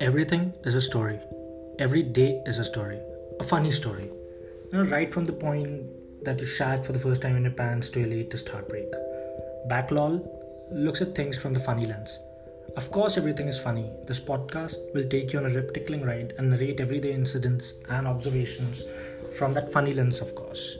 Everything is a story. Every day is a story. A funny story. You know, right from the point that you shat for the first time in your pants to your latest heartbreak. Backlol looks at things from the funny lens. Of course, everything is funny. This podcast will take you on a rip tickling ride and narrate everyday incidents and observations from that funny lens, of course.